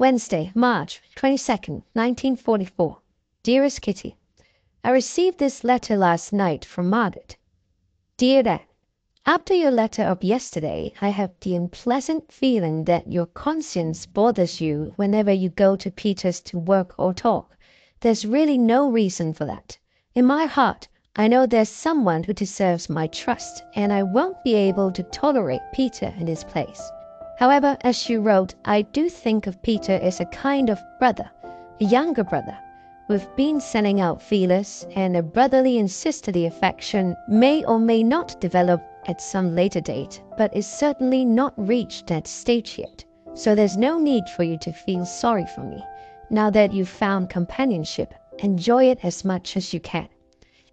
Wednesday, March 22nd, 1944. Dearest Kitty, I received this letter last night from Margaret. Dear Anne, After your letter of yesterday, I have the unpleasant feeling that your conscience bothers you whenever you go to Peter's to work or talk. There's really no reason for that. In my heart I know there's someone who deserves my trust, and I won't be able to tolerate Peter in his place. However, as she wrote, I do think of Peter as a kind of brother, a younger brother. We've been sending out feelers, and a brotherly and sisterly affection may or may not develop at some later date, but is certainly not reached that stage yet. So there's no need for you to feel sorry for me. Now that you've found companionship, enjoy it as much as you can.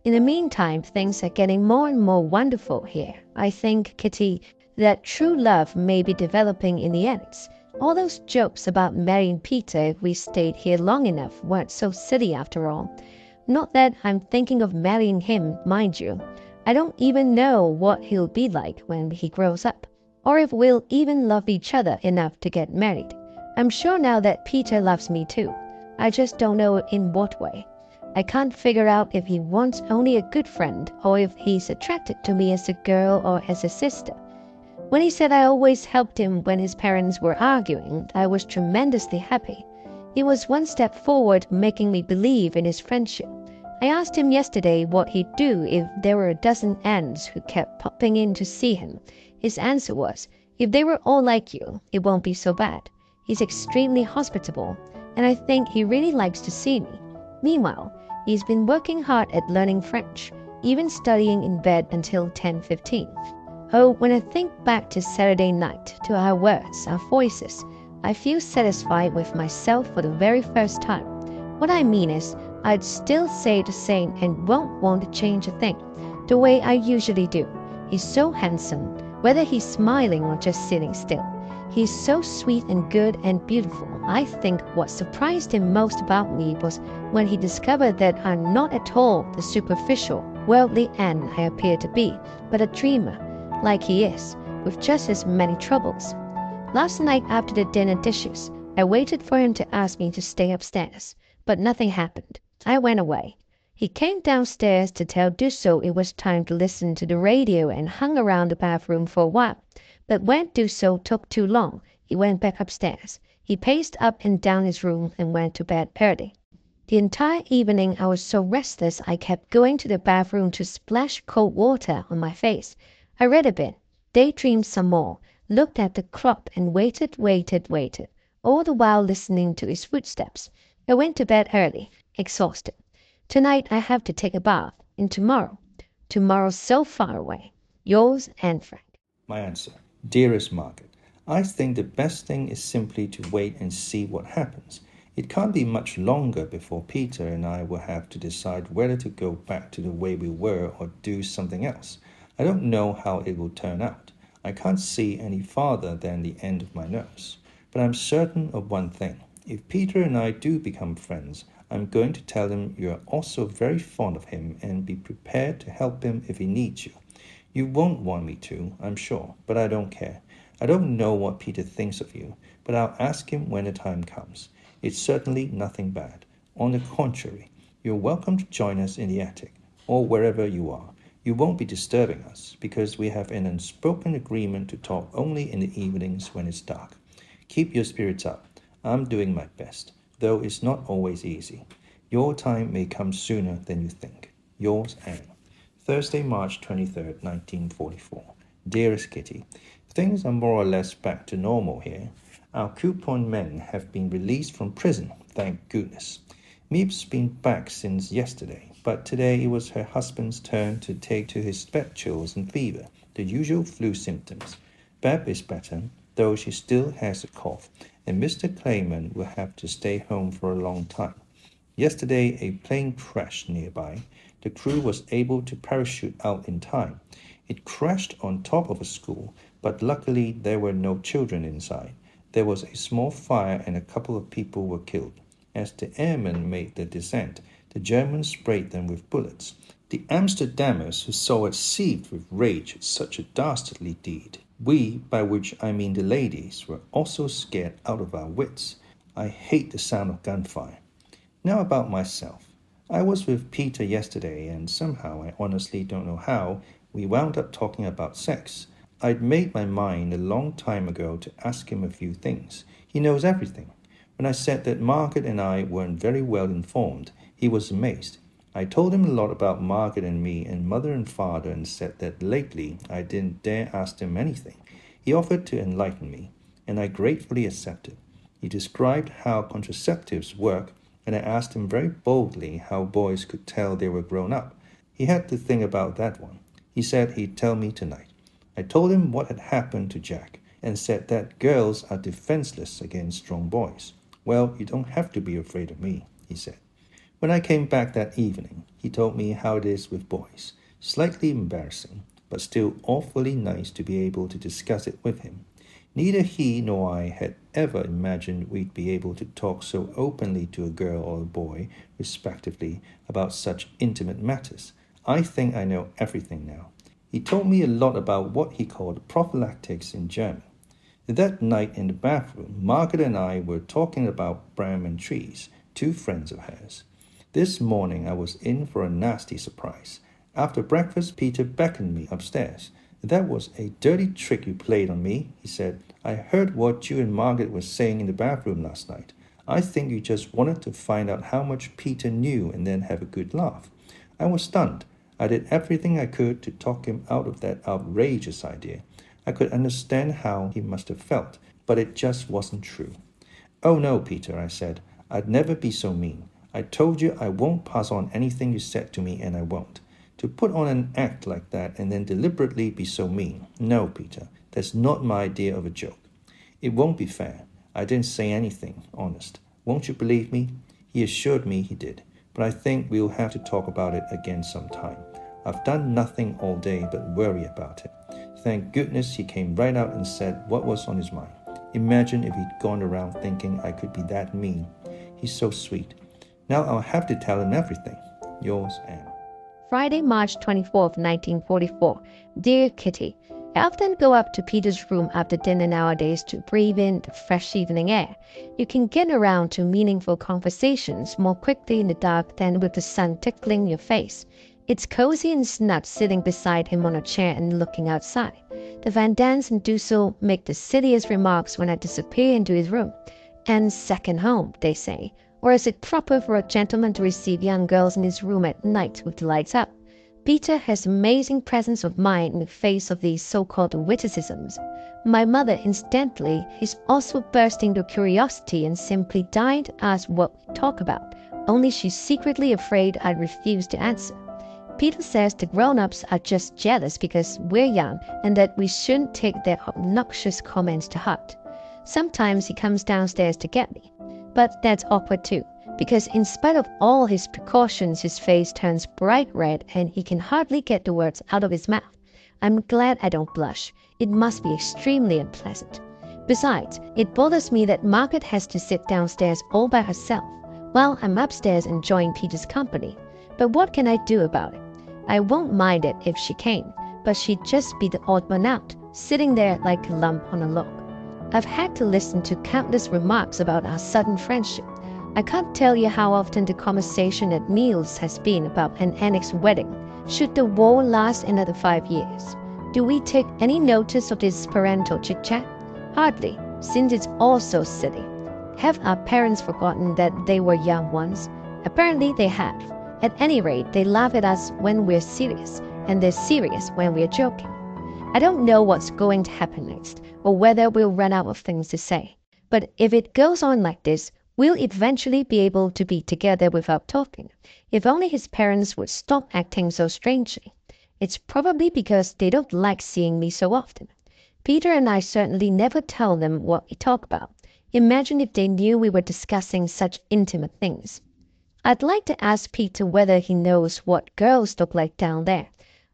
In the meantime, things are getting more and more wonderful here. I think, Kitty, that true love may be developing in the end. All those jokes about marrying Peter if we stayed here long enough weren't so silly after all. Not that I'm thinking of marrying him, mind you. I don't even know what he'll be like when he grows up, or if we'll even love each other enough to get married. I'm sure now that Peter loves me too. I just don't know in what way. I can't figure out if he wants only a good friend or if he's attracted to me as a girl or as a sister. When he said I always helped him when his parents were arguing, I was tremendously happy. He was one step forward, making me believe in his friendship. I asked him yesterday what he'd do if there were a dozen aunts who kept popping in to see him. His answer was, if they were all like you, it won't be so bad. He's extremely hospitable, and I think he really likes to see me. Meanwhile, he's been working hard at learning French, even studying in bed until 10:15. Oh, when I think back to Saturday night, to our words, our voices, I feel satisfied with myself for the very first time. What I mean is, I'd still say the same and won't want to change a thing, the way I usually do. He's so handsome, whether he's smiling or just sitting still. He's so sweet and good and beautiful. I think what surprised him most about me was when he discovered that I'm not at all the superficial, worldly Anne I appear to be, but a dreamer, like he is, with just as many troubles. Last night after the dinner dishes, I waited for him to ask me to stay upstairs, but nothing happened. I went away. He came downstairs to tell Dussel it was time to listen to the radio and hung around the bathroom for a while. But when Dussel took too long, he went back upstairs. He paced up and down his room and went to bed early. The entire evening I was so restless I kept going to the bathroom to splash cold water on my face. I read a bit, daydreamed some more, looked at the clock and waited, waited, waited, all the while listening to his footsteps. I went to bed early exhausted. Tonight I have to take a bath, and tomorrow, tomorrow's so far away. Yours, Anne Frank. My answer. Dearest Margaret, I think the best thing is simply to wait and see what happens. It can't be much longer before Peter and I will have to decide whether to go back to the way we were or do something else. I don't know how it will turn out. I can't see any farther than the end of my nose. But I'm certain of one thing. If Peter and I do become friends, I'm going to tell him you are also very fond of him and be prepared to help him if he needs you. You won't want me to, I'm sure, but I don't care. I don't know what Peter thinks of you, but I'll ask him when the time comes. It's certainly nothing bad. On the contrary, you're welcome to join us in the attic or wherever you are. You won't be disturbing us because we have an unspoken agreement to talk only in the evenings when it's dark. Keep your spirits up. I'm doing my best though it's not always easy. Your time may come sooner than you think. Yours, Anne. Thursday, March 23rd, 1944. Dearest Kitty, things are more or less back to normal here. Our coupon men have been released from prison, thank goodness. Miep's been back since yesterday, but today it was her husband's turn to take to his bed chills and fever, the usual flu symptoms. Bep is better, though she still has a cough, and Mr. Kleiman will have to stay home for a long time. Yesterday, a plane crashed nearby. The crew was able to parachute out in time. It crashed on top of a school, but luckily there were no children inside. There was a small fire and a couple of people were killed. As the airmen made the descent, the Germans sprayed them with bullets. The Amsterdammers who saw it seethed with rage at such a dastardly deed. We, by which I mean the ladies, were also scared out of our wits. I hate the sound of gunfire. Now about myself. I was with Peter yesterday, and somehow, I honestly don't know how, we wound up talking about sex. I'd made my mind a long time ago to ask him a few things. He knows everything. When I said that Margaret and I weren't very well informed, he was amazed. I told him a lot about Margaret and me and mother and father and said that lately I didn't dare ask him anything. He offered to enlighten me, and I gratefully accepted. He described how contraceptives work and I asked him very boldly how boys could tell they were grown up. He had to think about that one. He said he'd tell me tonight. I told him what had happened to Jack and said that girls are defenseless against strong boys. Well, you don't have to be afraid of me, he said. When I came back that evening, he told me how it is with boys. Slightly embarrassing, but still awfully nice to be able to discuss it with him. Neither he nor I had ever imagined we'd be able to talk so openly to a girl or a boy, respectively, about such intimate matters. I think I know everything now. He told me a lot about what he called prophylactics in German. That night in the bathroom, Margaret and I were talking about Bram and Trees, two friends of hers. This morning I was in for a nasty surprise. After breakfast, Peter beckoned me upstairs. That was a dirty trick you played on me, he said. I heard what you and Margaret were saying in the bathroom last night. I think you just wanted to find out how much Peter knew and then have a good laugh. I was stunned. I did everything I could to talk him out of that outrageous idea. I could understand how he must have felt, but it just wasn't true. Oh no, Peter, I said. I'd never be so mean. I told you I won't pass on anything you said to me, and I won't. To put on an act like that and then deliberately be so mean. No, Peter, that's not my idea of a joke. It won't be fair. I didn't say anything, honest. Won't you believe me? He assured me he did, but I think we'll have to talk about it again sometime. I've done nothing all day but worry about it. Thank goodness he came right out and said what was on his mind. Imagine if he'd gone around thinking I could be that mean. He's so sweet. Now I'll have to tell him everything. Yours, Anne. Friday, March 24th, 1944. Dear Kitty, I often go up to Peter's room after dinner nowadays to breathe in the fresh evening air. You can get around to meaningful conversations more quickly in the dark than with the sun tickling your face. It's cozy and snug sitting beside him on a chair and looking outside. The Van Daans and Dussel make the silliest remarks when I disappear into his room. And second home, they say. Or is it proper for a gentleman to receive young girls in his room at night with the lights up? Peter has amazing presence of mind in the face of these so-called witticisms. My mother, incidentally, is also bursting to curiosity and simply dying to ask what we talk about, only she's secretly afraid I'd refuse to answer. Peter says the grown-ups are just jealous because we're young and that we shouldn't take their obnoxious comments to heart. Sometimes he comes downstairs to get me. But that's awkward too, because in spite of all his precautions, his face turns bright red and he can hardly get the words out of his mouth. I'm glad I don't blush. It must be extremely unpleasant. Besides, it bothers me that Margaret has to sit downstairs all by herself while I'm upstairs enjoying Peter's company. But what can I do about it? I won't mind it if she came, but she'd just be the odd one out, sitting there like a lump on a log. I've had to listen to countless remarks about our sudden friendship. I can't tell you how often the conversation at meals has been about an annex wedding. Should the war last another five years? Do we take any notice of this parental chit chat? Hardly, since it's all so silly. Have our parents forgotten that they were young once? Apparently they have. At any rate, they laugh at us when we're serious, and they're serious when we're joking. I don't know what's going to happen next, or whether we'll run out of things to say. But if it goes on like this, we'll eventually be able to be together without talking. If only his parents would stop acting so strangely. It's probably because they don't like seeing me so often. Peter and I certainly never tell them what we talk about. Imagine if they knew we were discussing such intimate things. I'd like to ask Peter whether he knows what girls look like down there.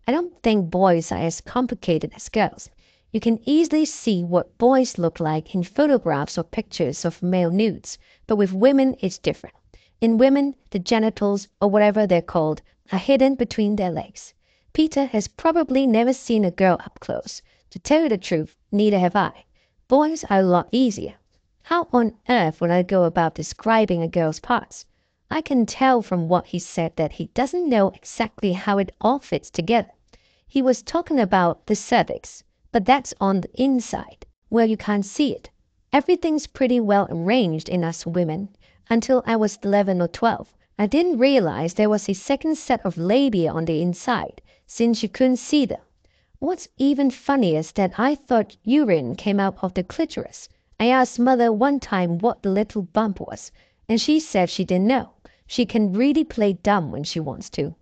I don't think boys are as complicated as girls. You can easily see what boys look like in photographs or pictures of male nudes, but with women it's different. In women, the genitals, or whatever they're called, are hidden between their legs. Peter has probably never seen a girl up close. To tell you the truth, neither have I. Boys are a lot easier. How on earth would I go about describing a girl's parts? I can tell from what he said that he doesn't know exactly how it all fits together. He was talking about the cervix, but that's on the inside, where you can't see it. Everything's pretty well arranged in us women. Until I was eleven or twelve, I didn't realize there was a second set of labia on the inside, since you couldn't see them. What's even funnier is that I thought urine came out of the clitoris. I asked mother one time what the little bump was, and she said she didn't know. She can really play dumb when she wants to.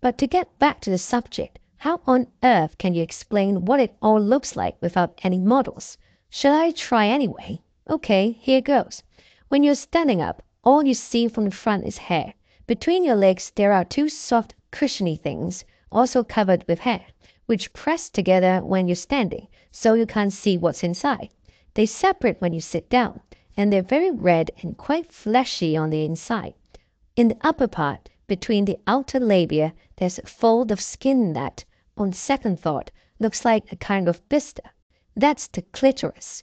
But to get back to the subject, how on earth can you explain what it all looks like without any models? Shall I try anyway? Okay, here goes. When you're standing up, all you see from the front is hair. Between your legs there are two soft, cushiony things, also covered with hair, which press together when you're standing, so you can't see what's inside. They separate when you sit down, and they're very red and quite fleshy on the inside. In the upper part, between the outer labia, there's a fold of skin that, on second thought, looks like a kind of blister. That's the clitoris.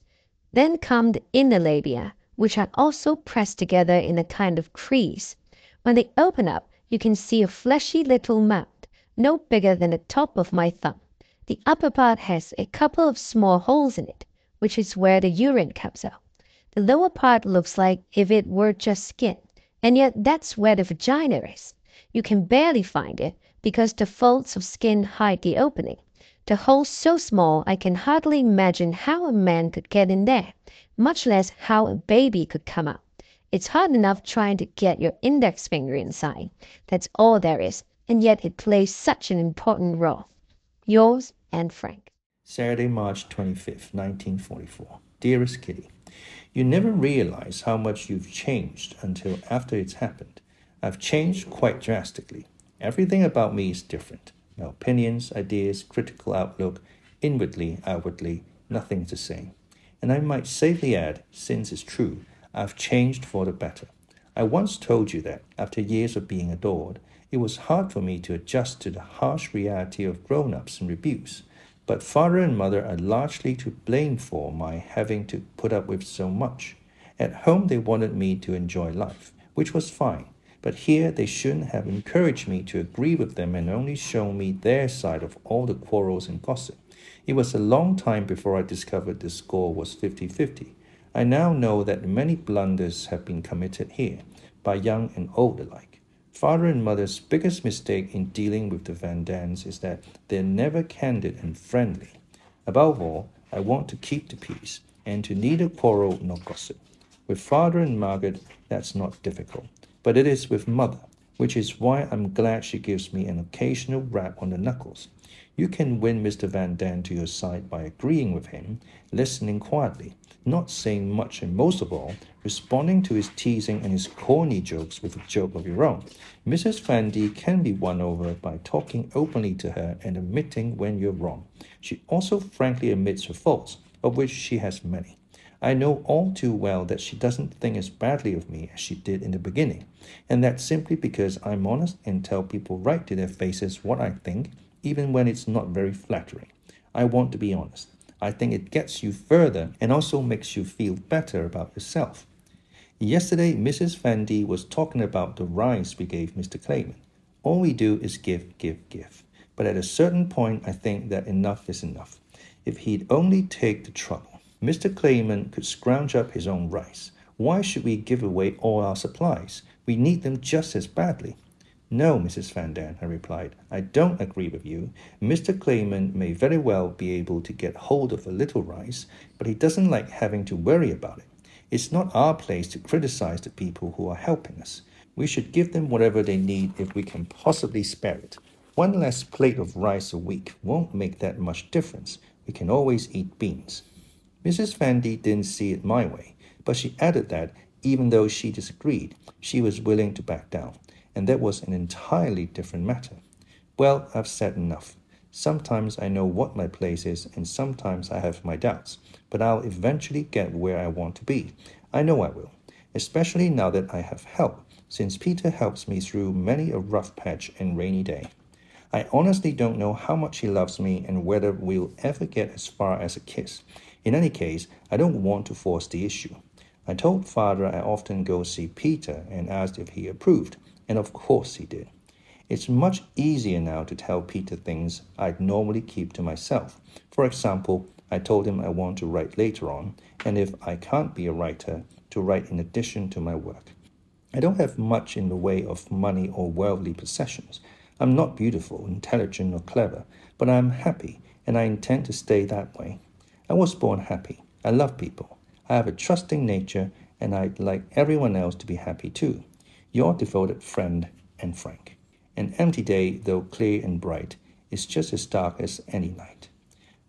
Then come the inner labia, which are also pressed together in a kind of crease. When they open up, you can see a fleshy little mound, no bigger than the top of my thumb. The upper part has a couple of small holes in it, which is where the urine comes out. The lower part looks like if it were just skin, and yet that's where the vagina is. You can barely find it, because the folds of skin hide the opening. The hole's so small I can hardly imagine how a man could get in there, much less how a baby could come out. It's hard enough trying to get your index finger inside. That's all there is, and yet it plays such an important role. Yours, Anne Frank. Saturday, March 25th, 1944. Dearest Kitty, You never realize how much you've changed until after it's happened. I've changed quite drastically. Everything about me is different. My opinions, ideas, critical outlook, inwardly, outwardly, nothing's the same. And I might safely add, since it's true, I've changed for the better. I once told you that, after years of being adored, it was hard for me to adjust to the harsh reality of grown ups and rebukes. But father and mother are largely to blame for my having to put up with so much. At home, they wanted me to enjoy life, which was fine. But here they shouldn't have encouraged me to agree with them and only shown me their side of all the quarrels and gossip. It was a long time before I discovered the score was 50 50. I now know that many blunders have been committed here, by young and old alike. Father and mother's biggest mistake in dealing with the Van Daans is that they're never candid and friendly. Above all, I want to keep the peace and to neither quarrel nor gossip. With father and Margaret, that's not difficult but it is with mother, which is why I'm glad she gives me an occasional rap on the knuckles. You can win Mr. Van Daan to your side by agreeing with him, listening quietly, not saying much, and most of all, responding to his teasing and his corny jokes with a joke of your own. Mrs. Van D can be won over by talking openly to her and admitting when you're wrong. She also frankly admits her faults, of which she has many. I know all too well that she doesn't think as badly of me as she did in the beginning, and that's simply because I'm honest and tell people right to their faces what I think, even when it's not very flattering. I want to be honest. I think it gets you further and also makes you feel better about yourself. Yesterday, Mrs. Van was talking about the rise we gave Mr. Kleiman. All we do is give, give, give. But at a certain point, I think that enough is enough. If he'd only take the trouble. Mr. Kleiman could scrounge up his own rice. Why should we give away all our supplies? We need them just as badly. No, Mrs. Van Daan, I replied. I don't agree with you. Mr. Kleiman may very well be able to get hold of a little rice, but he doesn't like having to worry about it. It's not our place to criticize the people who are helping us. We should give them whatever they need if we can possibly spare it. One less plate of rice a week won't make that much difference. We can always eat beans. Mrs. Van D didn't see it my way, but she added that, even though she disagreed, she was willing to back down, and that was an entirely different matter. Well, I've said enough. Sometimes I know what my place is, and sometimes I have my doubts, but I'll eventually get where I want to be. I know I will, especially now that I have help, since Peter helps me through many a rough patch and rainy day. I honestly don't know how much he loves me and whether we'll ever get as far as a kiss. In any case, I don't want to force the issue. I told father I often go see Peter and asked if he approved, and of course he did. It's much easier now to tell Peter things I'd normally keep to myself. For example, I told him I want to write later on, and if I can't be a writer, to write in addition to my work. I don't have much in the way of money or worldly possessions. I'm not beautiful, intelligent, or clever, but I'm happy, and I intend to stay that way. I was born happy. I love people. I have a trusting nature, and I'd like everyone else to be happy too. Your devoted friend Anne Frank. An empty day, though clear and bright, is just as dark as any night.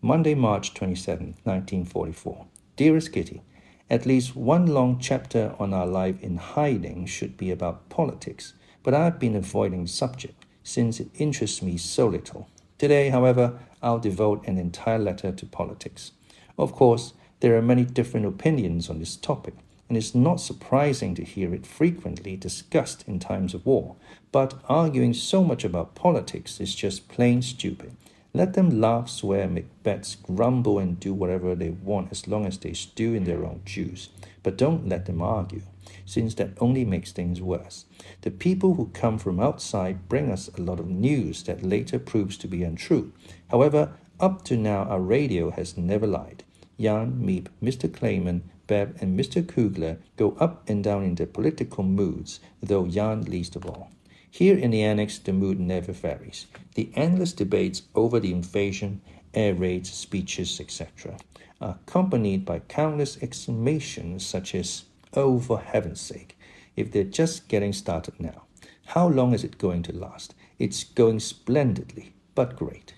Monday, March 27, 1944. Dearest Kitty, at least one long chapter on our life in hiding should be about politics, but I've been avoiding the subject since it interests me so little. Today, however, I'll devote an entire letter to politics. Of course, there are many different opinions on this topic, and it's not surprising to hear it frequently discussed in times of war. But arguing so much about politics is just plain stupid. Let them laugh, swear, make bets, grumble, and do whatever they want as long as they stew in their own juice. But don't let them argue, since that only makes things worse. The people who come from outside bring us a lot of news that later proves to be untrue. However, up to now, our radio has never lied. Jan, Miep, Mr. Kleiman, Bep, and Mr. Kugler go up and down in their political moods, though Jan least of all. Here in the annex, the mood never varies. The endless debates over the invasion, air raids, speeches, etc., are accompanied by countless exclamations such as, Oh, for heaven's sake, if they're just getting started now. How long is it going to last? It's going splendidly, but great.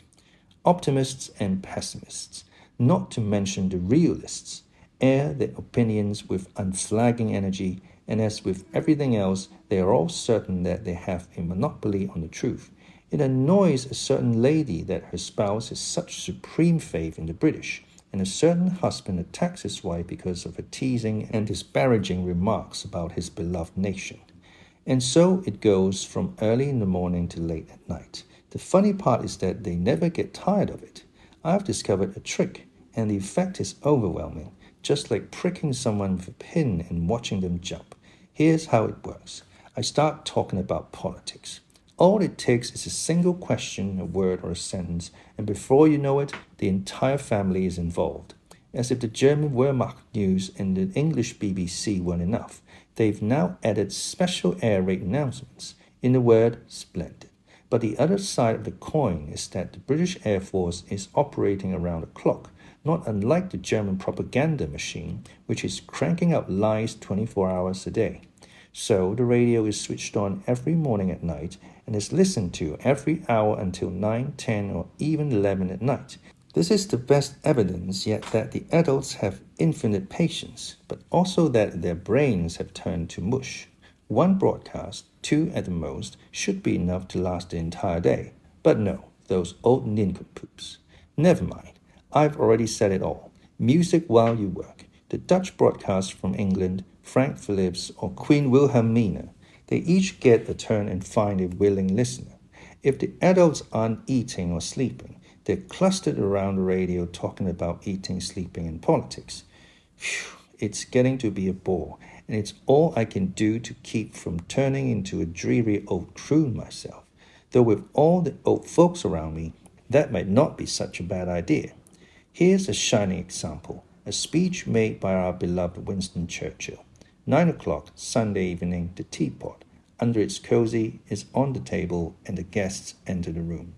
Optimists and pessimists, not to mention the realists, air their opinions with unflagging energy, and as with everything else, they are all certain that they have a monopoly on the truth. It annoys a certain lady that her spouse has such supreme faith in the British, and a certain husband attacks his wife because of her teasing and disparaging remarks about his beloved nation. And so it goes from early in the morning to late at night. The funny part is that they never get tired of it. I've discovered a trick, and the effect is overwhelming just like pricking someone with a pin and watching them jump. Here's how it works I start talking about politics. All it takes is a single question, a word, or a sentence, and before you know it, the entire family is involved. As if the German Wehrmacht news and the English BBC weren't enough, they've now added special air raid announcements. In a word, splendid. But the other side of the coin is that the British Air Force is operating around the clock not unlike the German propaganda machine, which is cranking out lies 24 hours a day. So the radio is switched on every morning at night and is listened to every hour until 9, 10, or even 11 at night. This is the best evidence yet that the adults have infinite patience, but also that their brains have turned to mush. One broadcast, two at the most, should be enough to last the entire day. But no, those old nincompoops. Never mind. I've already said it all. Music while you work. The Dutch broadcast from England, Frank Phillips, or Queen Wilhelmina, they each get a turn and find a willing listener. If the adults aren't eating or sleeping, they're clustered around the radio talking about eating, sleeping, and politics. Phew, it's getting to be a bore, and it's all I can do to keep from turning into a dreary old croon myself. Though with all the old folks around me, that might not be such a bad idea. Here's a shining example a speech made by our beloved Winston Churchill. Nine o'clock, Sunday evening, the teapot, under its cozy, is on the table, and the guests enter the room.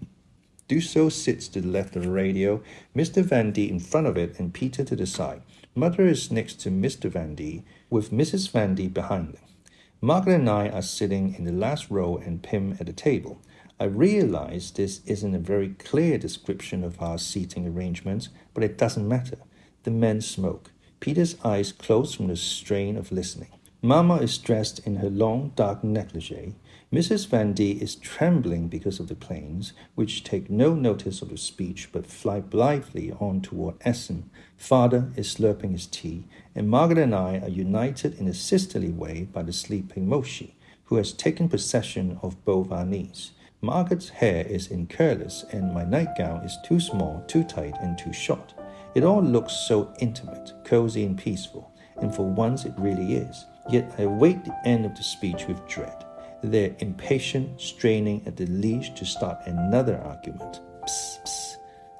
Dussel sits to the left of the radio, Mr. Van D in front of it, and Peter to the side. Mother is next to Mr. Van D, with Mrs. Van D behind them. Margaret and I are sitting in the last row and Pim at the table. I realize this isn't a very clear description of our seating arrangements, but it doesn't matter. The men smoke. Peter's eyes close from the strain of listening. Mamma is dressed in her long dark negligee. Mrs. Van D is trembling because of the planes, which take no notice of the speech but fly blithely on toward Essen. Father is slurping his tea, and Margaret and I are united in a sisterly way by the sleeping Mouschi, who has taken possession of both our knees. Margaret's hair is in curlers, and my nightgown is too small, too tight, and too short. It all looks so intimate, cozy, and peaceful, and for once it really is. Yet I await the end of the speech with dread. They're impatient, straining at the leash to start another argument. Psst, psst.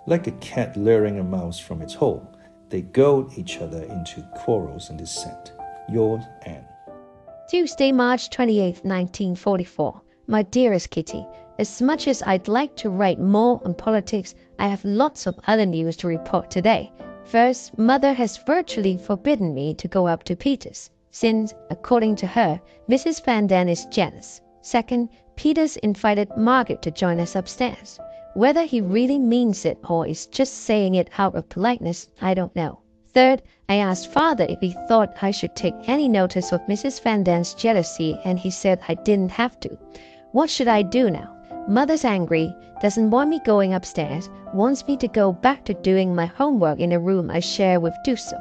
Like a cat luring a mouse from its hole, they goad each other into quarrels and dissent. Yours, Anne. Tuesday, March 28, 1944. My dearest Kitty, as much as I'd like to write more on politics, I have lots of other news to report today. First, Mother has virtually forbidden me to go up to Peter's, since, according to her, Mrs. Van Daan is jealous. Second, Peter's invited Margaret to join us upstairs. Whether he really means it or is just saying it out of politeness, I don't know. Third, I asked father if he thought I should take any notice of Mrs. Van Daan's jealousy, and he said I didn't have to. What should I do now? Mother's angry, doesn't want me going upstairs, wants me to go back to doing my homework in a room I share with Dussel.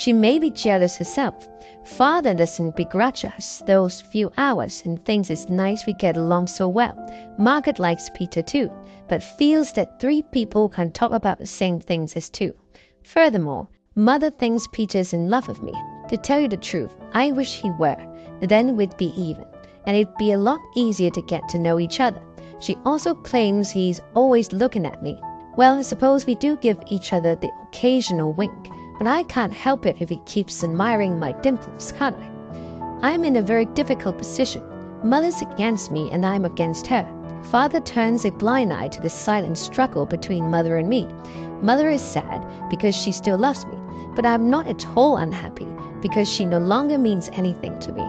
She may be jealous herself. Father doesn't begrudge us those few hours and thinks it's nice we get along so well. Margaret likes Peter too, but feels that three people can talk about the same things as two. Furthermore, Mother thinks Peter's in love with me. To tell you the truth, I wish he were. Then we'd be even, and it'd be a lot easier to get to know each other. She also claims he's always looking at me. Well, suppose we do give each other the occasional wink, but I can't help it if he keeps admiring my dimples, can't I? I'm in a very difficult position. Mother's against me and I'm against her. Father turns a blind eye to the silent struggle between mother and me. Mother is sad because she still loves me, but I'm not at all unhappy because she no longer means anything to me.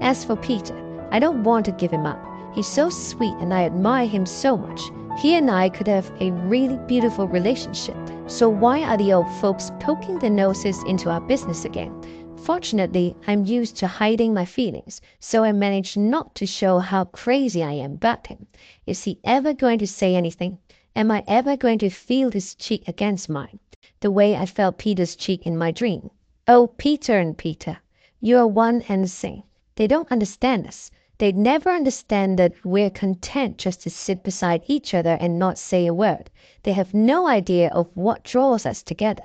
As for Peter, I don't want to give him up. He's so sweet and I admire him so much. He and I could have a really beautiful relationship. So why are the old folks poking their noses into our business again? Fortunately, I'm used to hiding my feelings, so I manage not to show how crazy I am about him. Is he ever going to say anything? Am I ever going to feel his cheek against mine, the way I felt Peter's cheek in my dream? Oh, Peter and Peter, you are one and the same. They don't understand us. They'd never understand that we're content just to sit beside each other and not say a word. They have no idea of what draws us together.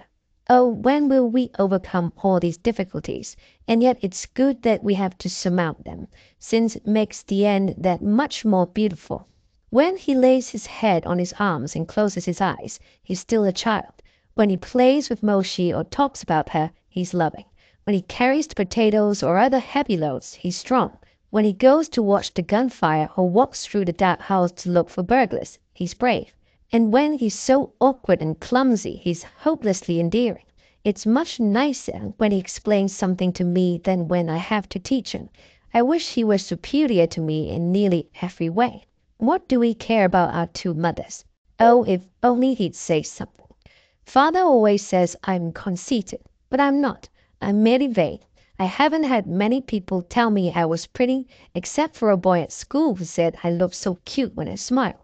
Oh, when will we overcome all these difficulties? And yet it's good that we have to surmount them, since it makes the end that much more beautiful. When he lays his head on his arms and closes his eyes, he's still a child. When he plays with Mouschi or talks about her, he's loving. When he carries the potatoes or other heavy loads, he's strong. When he goes to watch the gunfire or walks through the dark house to look for burglars, he's brave. And when he's so awkward and clumsy, he's hopelessly endearing. It's much nicer when he explains something to me than when I have to teach him. I wish he were superior to me in nearly every way. What do we care about our two mothers? Oh, if only he'd say something. Father always says I'm conceited, but I'm not. I'm merely vain. I haven't had many people tell me I was pretty, except for a boy at school who said I looked so cute when I smiled.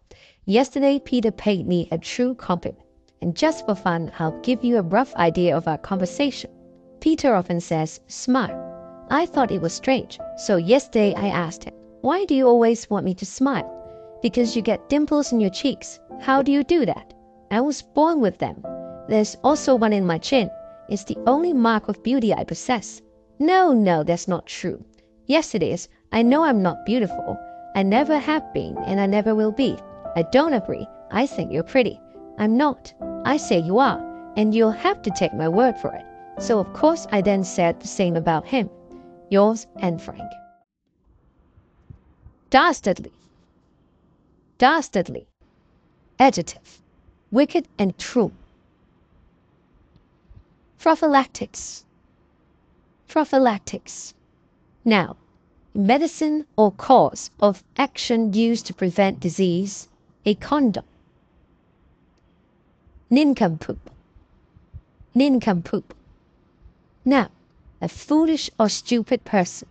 Yesterday Peter paid me a true compliment, and just for fun I'll give you a rough idea of our conversation. Peter often says, smile. I thought it was strange, so yesterday I asked him, why do you always want me to smile? Because you get dimples in your cheeks. How do you do that? I was born with them. There's also one in my chin. It's the only mark of beauty I possess. No, no, that's not true. Yes, it is. I know I'm not beautiful. I never have been, and I never will be. I don't agree. I think you're pretty. I'm not. I say you are, and you'll have to take my word for it. So of course I then said the same about him. Yours Anne Frank. Dastardly. Dastardly. Adjective. Wicked and true. Prophylactics. Prophylactics. Now, medicine or cause of action used to prevent disease a condom. Nincompoop. Nincompoop. Now, a foolish or stupid person.